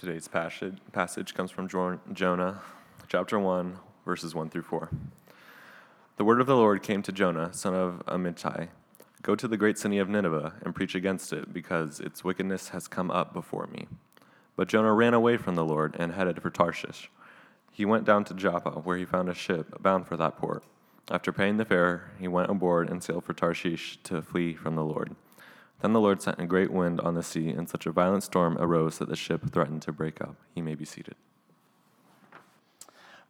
Today's passage, passage comes from Jonah, chapter 1, verses 1 through 4. The word of the Lord came to Jonah, son of Amittai Go to the great city of Nineveh and preach against it, because its wickedness has come up before me. But Jonah ran away from the Lord and headed for Tarshish. He went down to Joppa, where he found a ship bound for that port. After paying the fare, he went aboard and sailed for Tarshish to flee from the Lord. Then the Lord sent a great wind on the sea, and such a violent storm arose that the ship threatened to break up. He may be seated.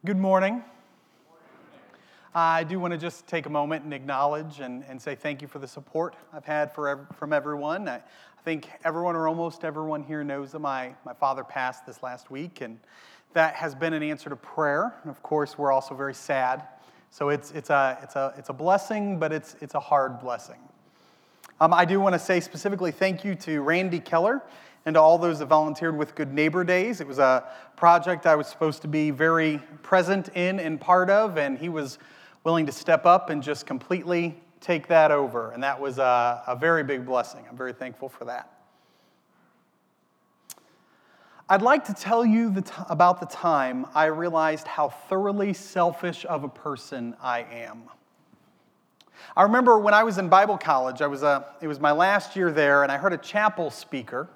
Good morning. I do want to just take a moment and acknowledge and, and say thank you for the support I've had for, from everyone. I, I think everyone or almost everyone here knows that my, my father passed this last week, and that has been an answer to prayer. And of course, we're also very sad. So it's, it's, a, it's, a, it's a blessing, but it's, it's a hard blessing. Um, I do want to say specifically thank you to Randy Keller and to all those that volunteered with Good Neighbor Days. It was a project I was supposed to be very present in and part of, and he was willing to step up and just completely take that over. And that was a, a very big blessing. I'm very thankful for that. I'd like to tell you the t- about the time I realized how thoroughly selfish of a person I am. I remember when I was in Bible college, I was a, it was my last year there, and I heard a chapel speaker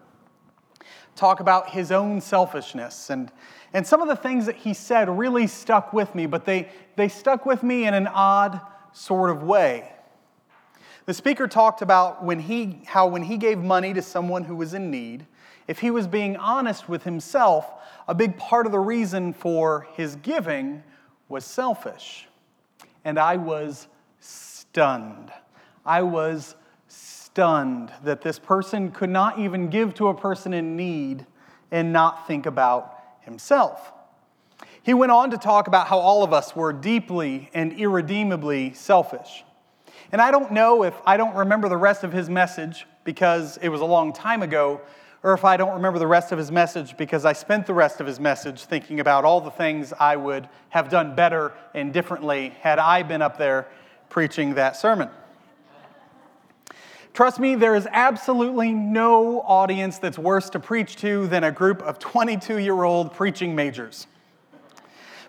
talk about his own selfishness. And, and some of the things that he said really stuck with me, but they, they stuck with me in an odd sort of way. The speaker talked about when he, how when he gave money to someone who was in need, if he was being honest with himself, a big part of the reason for his giving was selfish. And I was stunned. I was stunned that this person could not even give to a person in need and not think about himself. He went on to talk about how all of us were deeply and irredeemably selfish. And I don't know if I don't remember the rest of his message because it was a long time ago, or if I don't remember the rest of his message because I spent the rest of his message thinking about all the things I would have done better and differently had I been up there preaching that sermon. Trust me, there is absolutely no audience that's worse to preach to than a group of 22 year old preaching majors.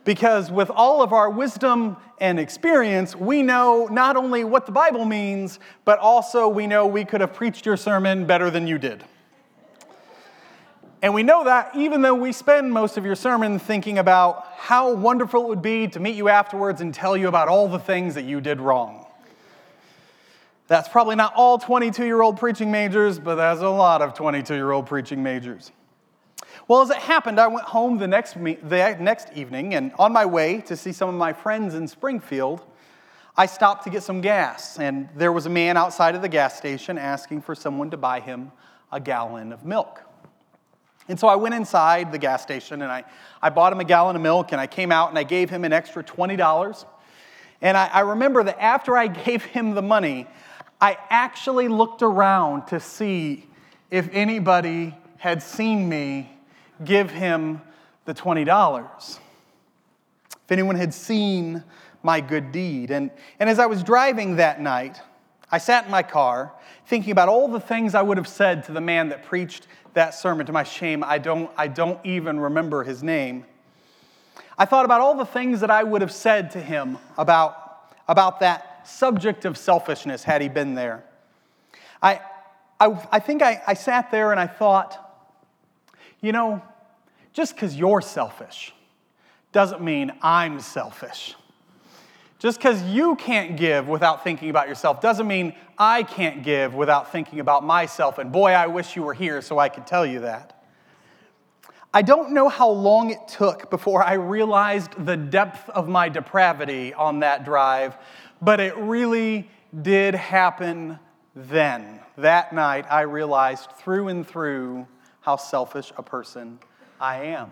Because with all of our wisdom and experience, we know not only what the Bible means, but also we know we could have preached your sermon better than you did. And we know that even though we spend most of your sermon thinking about how wonderful it would be to meet you afterwards and tell you about all the things that you did wrong. That's probably not all 22 year old preaching majors, but that's a lot of 22 year old preaching majors. Well, as it happened, I went home the next, me- the next evening, and on my way to see some of my friends in Springfield, I stopped to get some gas. And there was a man outside of the gas station asking for someone to buy him a gallon of milk. And so I went inside the gas station and I, I bought him a gallon of milk and I came out and I gave him an extra $20. And I, I remember that after I gave him the money, I actually looked around to see if anybody had seen me give him the $20. If anyone had seen my good deed. And, and as I was driving that night, I sat in my car thinking about all the things I would have said to the man that preached that sermon. To my shame, I don't, I don't even remember his name. I thought about all the things that I would have said to him about, about that subject of selfishness had he been there. I, I, I think I, I sat there and I thought, you know, just because you're selfish doesn't mean I'm selfish. Just because you can't give without thinking about yourself doesn't mean I can't give without thinking about myself. And boy, I wish you were here so I could tell you that. I don't know how long it took before I realized the depth of my depravity on that drive, but it really did happen then. That night, I realized through and through how selfish a person I am.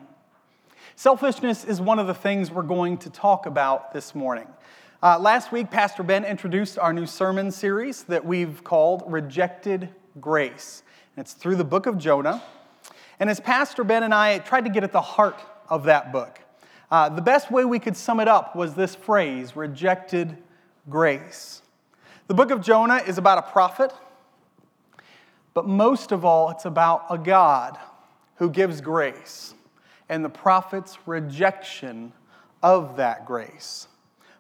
Selfishness is one of the things we're going to talk about this morning. Uh, last week, Pastor Ben introduced our new sermon series that we've called Rejected Grace. And it's through the book of Jonah. And as Pastor Ben and I tried to get at the heart of that book, uh, the best way we could sum it up was this phrase rejected grace. The book of Jonah is about a prophet, but most of all, it's about a God who gives grace and the prophet's rejection of that grace,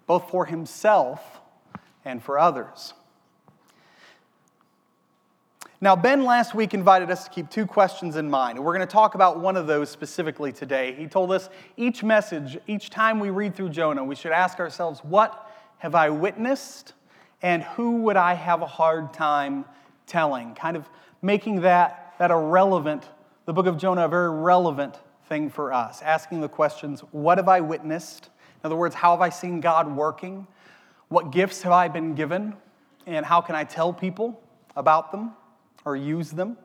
both for himself and for others. Now, Ben last week invited us to keep two questions in mind, and we're going to talk about one of those specifically today. He told us each message, each time we read through Jonah, we should ask ourselves, What have I witnessed, and who would I have a hard time telling? Kind of making that, that a relevant, the book of Jonah, a very relevant thing for us. Asking the questions, What have I witnessed? In other words, how have I seen God working? What gifts have I been given? And how can I tell people about them? or use them?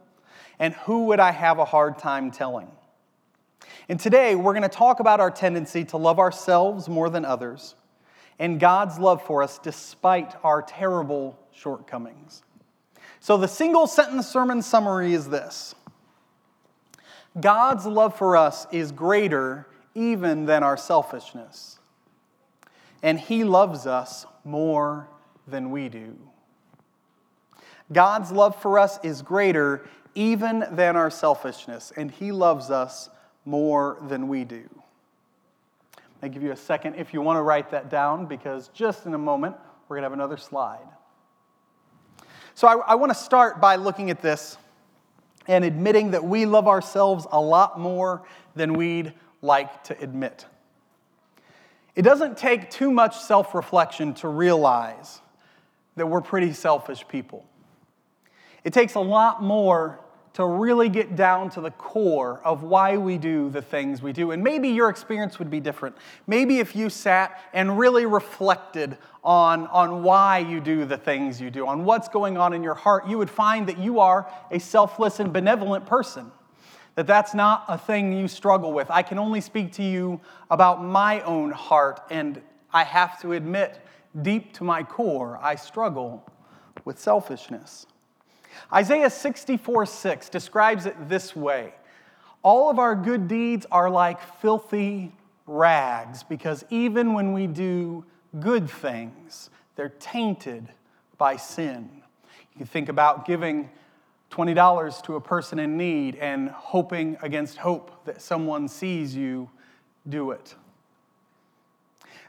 And who would I have a hard time telling? And today we're going to talk about our tendency to love ourselves more than others and God's love for us despite our terrible shortcomings. So, the single sentence sermon summary is this God's love for us is greater even than our selfishness, and He loves us more than we do. God's love for us is greater even than our selfishness, and He loves us more than we do. I'll give you a second if you want to write that down, because just in a moment, we're going to have another slide. So I, I want to start by looking at this and admitting that we love ourselves a lot more than we'd like to admit. It doesn't take too much self reflection to realize that we're pretty selfish people. It takes a lot more to really get down to the core of why we do the things we do. And maybe your experience would be different. Maybe if you sat and really reflected on, on why you do the things you do, on what's going on in your heart, you would find that you are a selfless and benevolent person. That that's not a thing you struggle with. I can only speak to you about my own heart, and I have to admit, deep to my core, I struggle with selfishness. Isaiah 64 6 describes it this way All of our good deeds are like filthy rags, because even when we do good things, they're tainted by sin. You can think about giving $20 to a person in need and hoping against hope that someone sees you do it.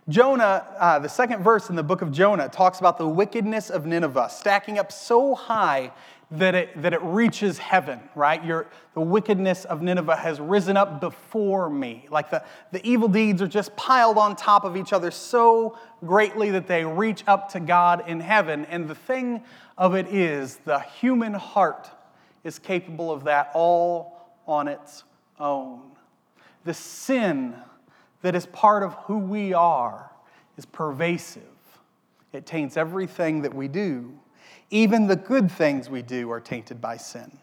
Jonah, uh, the second verse in the book of Jonah, talks about the wickedness of Nineveh, stacking up so high that it, that it reaches heaven, right? The wickedness of Nineveh has risen up before me. Like the, the evil deeds are just piled on top of each other so greatly that they reach up to God in heaven. And the thing of it is, the human heart is capable of that all on its own. The sin that is part of who we are is pervasive, it taints everything that we do. Even the good things we do are tainted by sin.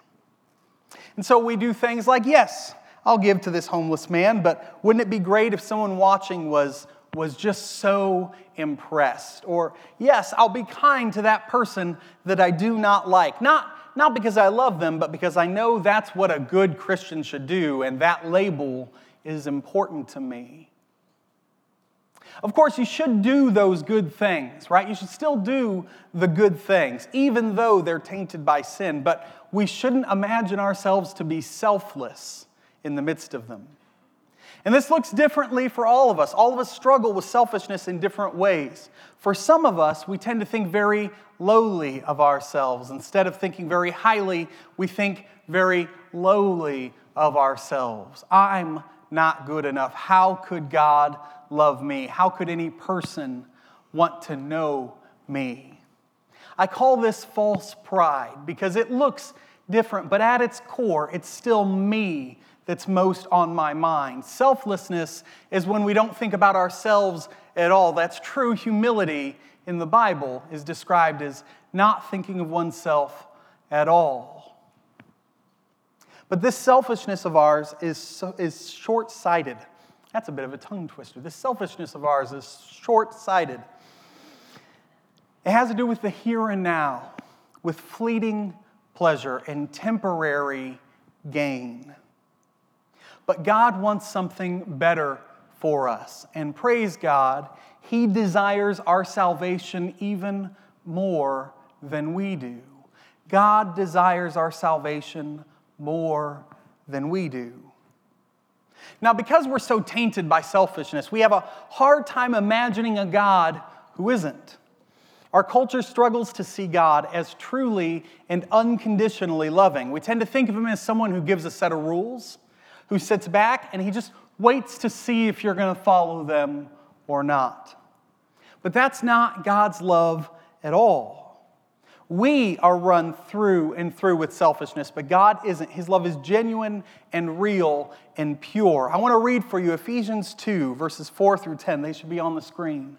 And so we do things like, yes, I'll give to this homeless man, but wouldn't it be great if someone watching was, was just so impressed? Or, yes, I'll be kind to that person that I do not like. Not, not because I love them, but because I know that's what a good Christian should do, and that label is important to me. Of course, you should do those good things, right? You should still do the good things, even though they're tainted by sin, but we shouldn't imagine ourselves to be selfless in the midst of them. And this looks differently for all of us. All of us struggle with selfishness in different ways. For some of us, we tend to think very lowly of ourselves. Instead of thinking very highly, we think very lowly of ourselves. I'm not good enough. How could God love me? How could any person want to know me? I call this false pride because it looks different, but at its core, it's still me that's most on my mind. Selflessness is when we don't think about ourselves at all. That's true humility in the Bible is described as not thinking of oneself at all. But this selfishness of ours is, is short sighted. That's a bit of a tongue twister. This selfishness of ours is short sighted. It has to do with the here and now, with fleeting pleasure and temporary gain. But God wants something better for us. And praise God, He desires our salvation even more than we do. God desires our salvation more than we do. Now, because we're so tainted by selfishness, we have a hard time imagining a God who isn't. Our culture struggles to see God as truly and unconditionally loving. We tend to think of him as someone who gives a set of rules, who sits back and he just waits to see if you're going to follow them or not. But that's not God's love at all. We are run through and through with selfishness, but God isn't. His love is genuine and real and pure. I want to read for you Ephesians 2, verses 4 through 10. They should be on the screen.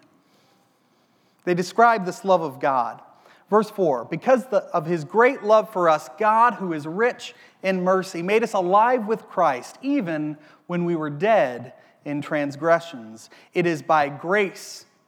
They describe this love of God. Verse 4 Because of his great love for us, God, who is rich in mercy, made us alive with Christ, even when we were dead in transgressions. It is by grace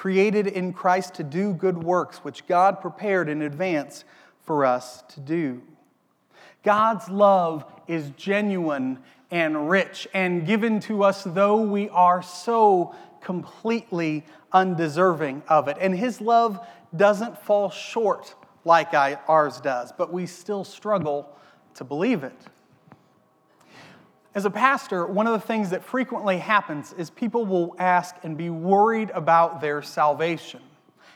created in Christ to do good works, which God prepared in advance for us to do. God's love is genuine and rich and given to us, though we are so completely undeserving of it. And His love doesn't fall short like ours does, but we still struggle to believe it. As a pastor, one of the things that frequently happens is people will ask and be worried about their salvation.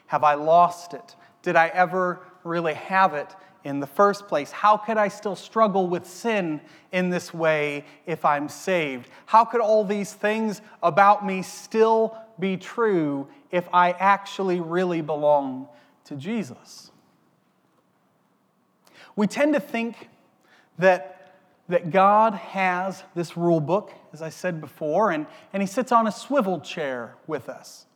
Have I lost it? Did I ever really have it in the first place? How could I still struggle with sin in this way if I'm saved? How could all these things about me still be true if I actually really belong to Jesus? We tend to think that, that God has this rule book, as I said before, and, and He sits on a swivel chair with us.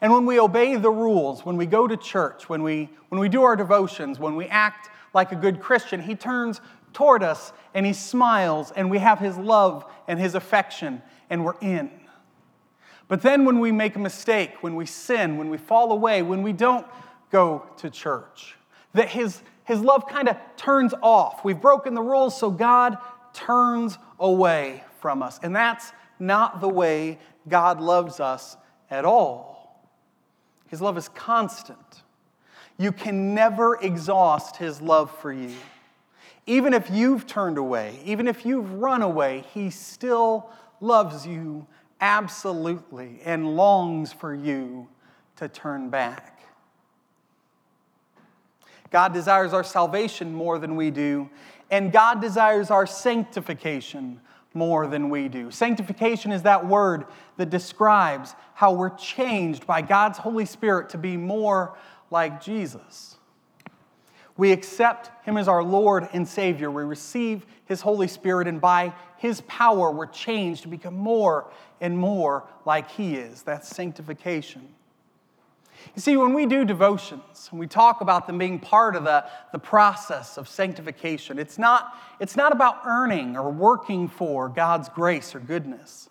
And when we obey the rules, when we go to church, when we, when we do our devotions, when we act like a good Christian, He turns toward us and He smiles, and we have His love and His affection, and we're in. But then when we make a mistake, when we sin, when we fall away, when we don't go to church, that His, his love kind of turns off. We've broken the rules, so God turns away from us. And that's not the way God loves us at all. His love is constant. You can never exhaust His love for you. Even if you've turned away, even if you've run away, He still loves you absolutely and longs for you to turn back. God desires our salvation more than we do, and God desires our sanctification more than we do. Sanctification is that word that describes how we're changed by God's Holy Spirit to be more like Jesus. We accept Him as our Lord and Savior. We receive His Holy Spirit, and by His power, we're changed to become more and more like He is. That's sanctification. You see, when we do devotions, and we talk about them being part of the, the process of sanctification, it's not, it's not about earning or working for God's grace or goodness.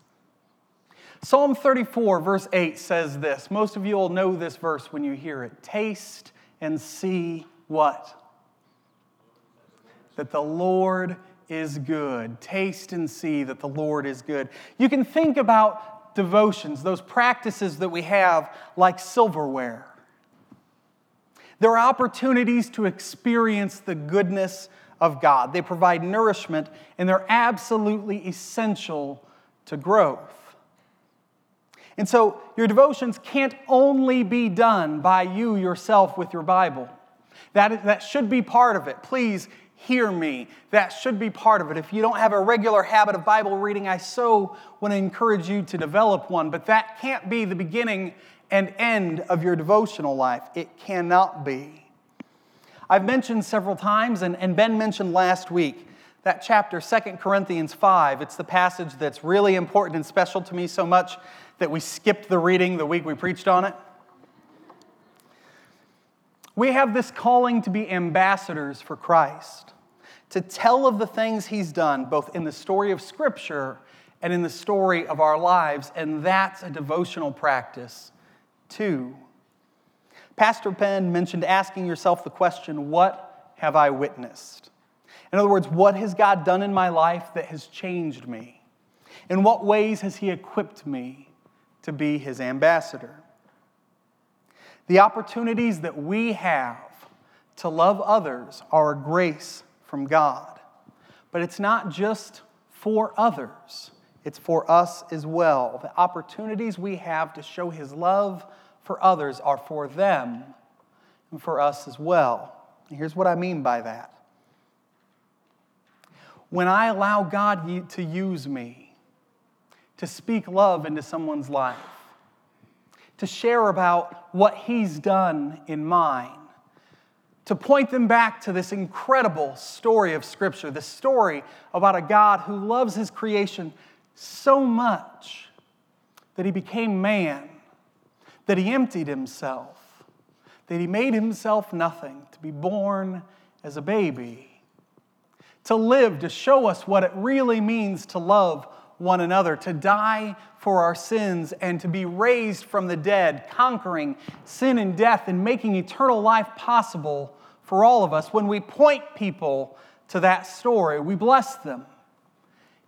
Psalm 34, verse 8 says this. Most of you will know this verse when you hear it. Taste and see what? That the Lord is good. Taste and see that the Lord is good. You can think about devotions, those practices that we have, like silverware. There are opportunities to experience the goodness of God. They provide nourishment and they're absolutely essential to growth. And so, your devotions can't only be done by you yourself with your Bible. That, that should be part of it. Please hear me. That should be part of it. If you don't have a regular habit of Bible reading, I so want to encourage you to develop one, but that can't be the beginning and end of your devotional life. It cannot be. I've mentioned several times, and, and Ben mentioned last week, that chapter, 2 Corinthians 5. It's the passage that's really important and special to me so much that we skipped the reading the week we preached on it. We have this calling to be ambassadors for Christ, to tell of the things he's done, both in the story of Scripture and in the story of our lives, and that's a devotional practice too. Pastor Ben mentioned asking yourself the question, What have I witnessed? In other words, what has God done in my life that has changed me? In what ways has He equipped me to be His ambassador? The opportunities that we have to love others are a grace from God. But it's not just for others, it's for us as well. The opportunities we have to show His love for others are for them and for us as well. And here's what I mean by that. When I allow God to use me to speak love into someone's life, to share about what He's done in mine, to point them back to this incredible story of Scripture, the story about a God who loves His creation so much that He became man, that He emptied Himself, that He made Himself nothing to be born as a baby, to live to show us what it really means to love one another, to die for our sins, and to be raised from the dead, conquering sin and death and making eternal life possible for all of us. When we point people to that story, we bless them,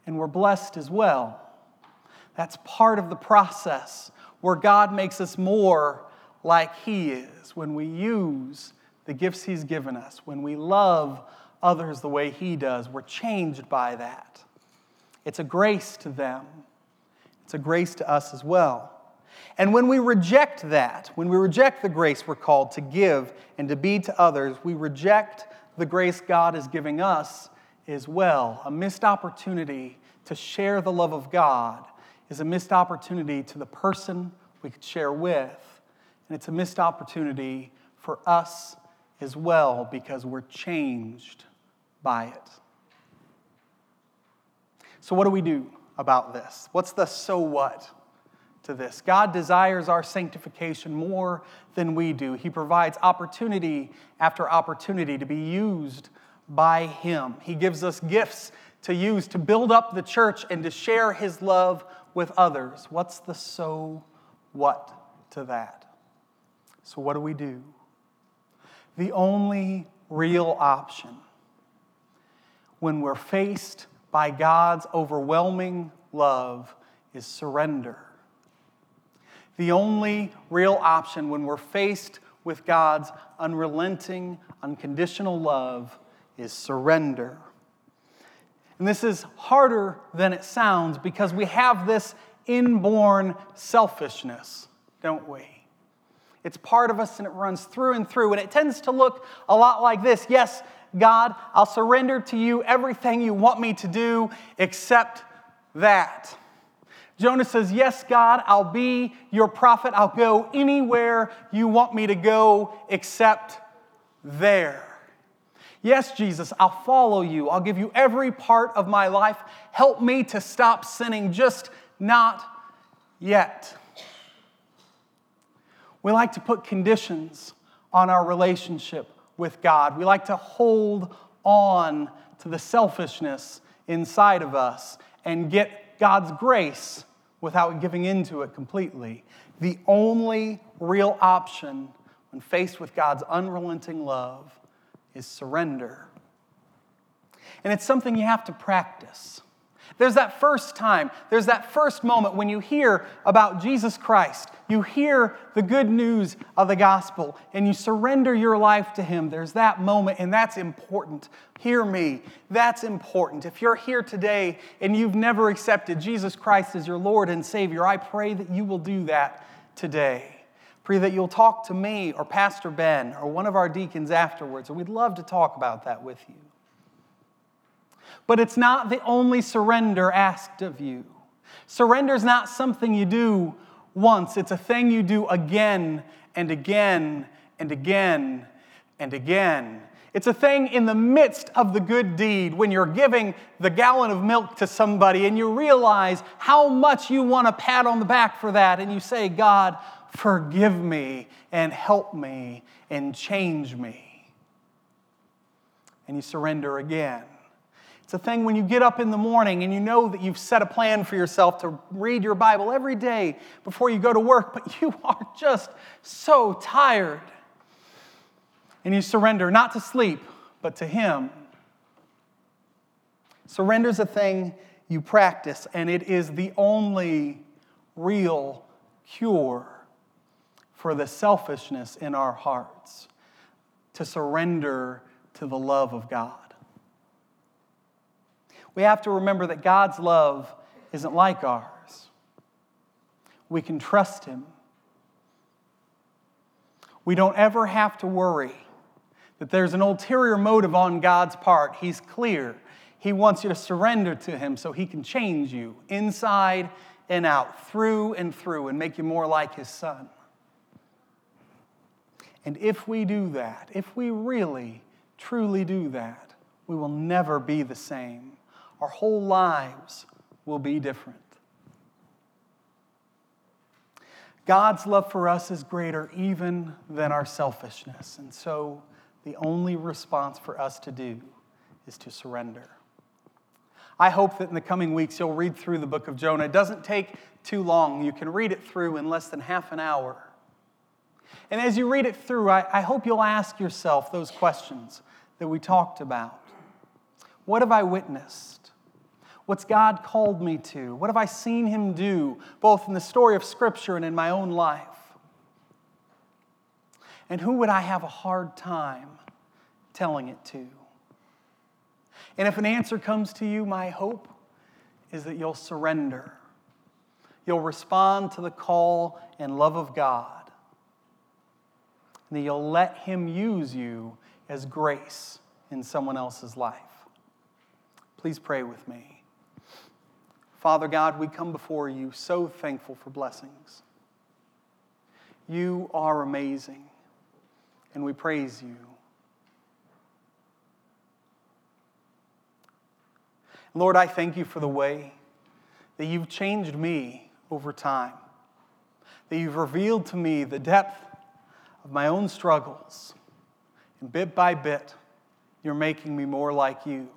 and we're blessed as well. That's part of the process where God makes us more like He is when we use the gifts He's given us, when we love others the way He does. We're changed by that. It's a grace to them, it's a grace to us as well. And when we reject that, when we reject the grace we're called to give and to be to others, we reject the grace God is giving us as well. A missed opportunity to share the love of God is a missed opportunity to the person we could share with, and it's a missed opportunity for us as well because we're changed by it. So, what do we do about this? What's the so what to this? God desires our sanctification more than we do. He provides opportunity after opportunity to be used by Him. He gives us gifts to use to build up the church and to share His love with others. What's the so what to that? So, what do we do? The only real option when we're faced by God's overwhelming love is surrender. The only real option when we're faced with God's unrelenting, unconditional love is surrender. And this is harder than it sounds because we have this inborn selfishness, don't we? It's part of us and it runs through and through. And it tends to look a lot like this Yes, God, I'll surrender to you everything you want me to do except that. Jonah says, Yes, God, I'll be your prophet. I'll go anywhere you want me to go except there. Yes, Jesus, I'll follow you. I'll give you every part of my life. Help me to stop sinning, just not yet. We like to put conditions on our relationship with God. We like to hold on to the selfishness inside of us and get God's grace without giving into it completely. The only real option when faced with God's unrelenting love is surrender. And it's something you have to practice. There's that first time, there's that first moment when you hear about Jesus Christ, you hear the good news of the gospel, and you surrender your life to Him. There's that moment, and that's important. Hear me, that's important. If you're here today and you've never accepted Jesus Christ as your Lord and Savior, I pray that you will do that today. Pray that you'll talk to me or Pastor Ben or one of our deacons afterwards, and we'd love to talk about that with you. But it's not the only surrender asked of you. Surrender is not something you do once, it's a thing you do again and again and again and again. It's a thing in the midst of the good deed when you're giving the gallon of milk to somebody and you realize how much you want a pat on the back for that, and you say, God, forgive me and help me and change me. And you surrender again. It's a thing when you get up in the morning and you know that you've set a plan for yourself to read your Bible every day before you go to work, but you are just so tired. And you surrender not to sleep, but to Him. Surrender is a thing you practice, and it is the only real cure for the selfishness in our hearts to surrender to the love of God. We have to remember that God's love isn't like ours. We can trust Him. We don't ever have to worry that there's an ulterior motive on God's part. He's clear. He wants you to surrender to Him so He can change you inside and out, through and through, and make you more like His Son. And if we do that, if we really, truly do that, we will never be the same. Our whole lives will be different. God's love for us is greater even than our selfishness. And so the only response for us to do is to surrender. I hope that in the coming weeks you'll read through the book of Jonah. It doesn't take too long, you can read it through in less than half an hour. And as you read it through, I, I hope you'll ask yourself those questions that we talked about. What have I witnessed? What's God called me to? What have I seen Him do, both in the story of Scripture and in my own life? And who would I have a hard time telling it to? And if an answer comes to you, my hope is that you'll surrender. You'll respond to the call and love of God and that you'll let Him use you as grace in someone else's life. Please pray with me. Father God, we come before you so thankful for blessings. You are amazing, and we praise you. Lord, I thank you for the way that you've changed me over time, that you've revealed to me the depth of my own struggles. And bit by bit, you're making me more like you.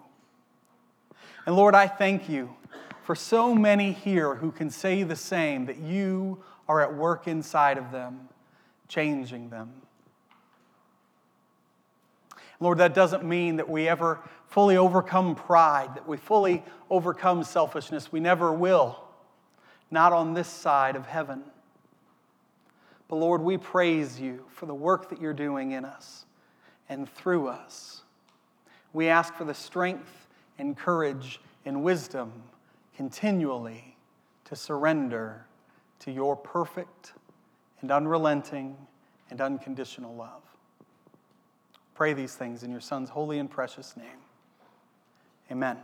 And Lord, I thank you for so many here who can say the same that you are at work inside of them, changing them. Lord, that doesn't mean that we ever fully overcome pride, that we fully overcome selfishness. We never will, not on this side of heaven. But Lord, we praise you for the work that you're doing in us and through us. We ask for the strength and courage and wisdom continually to surrender to your perfect and unrelenting and unconditional love. Pray these things in your Son's holy and precious name. Amen.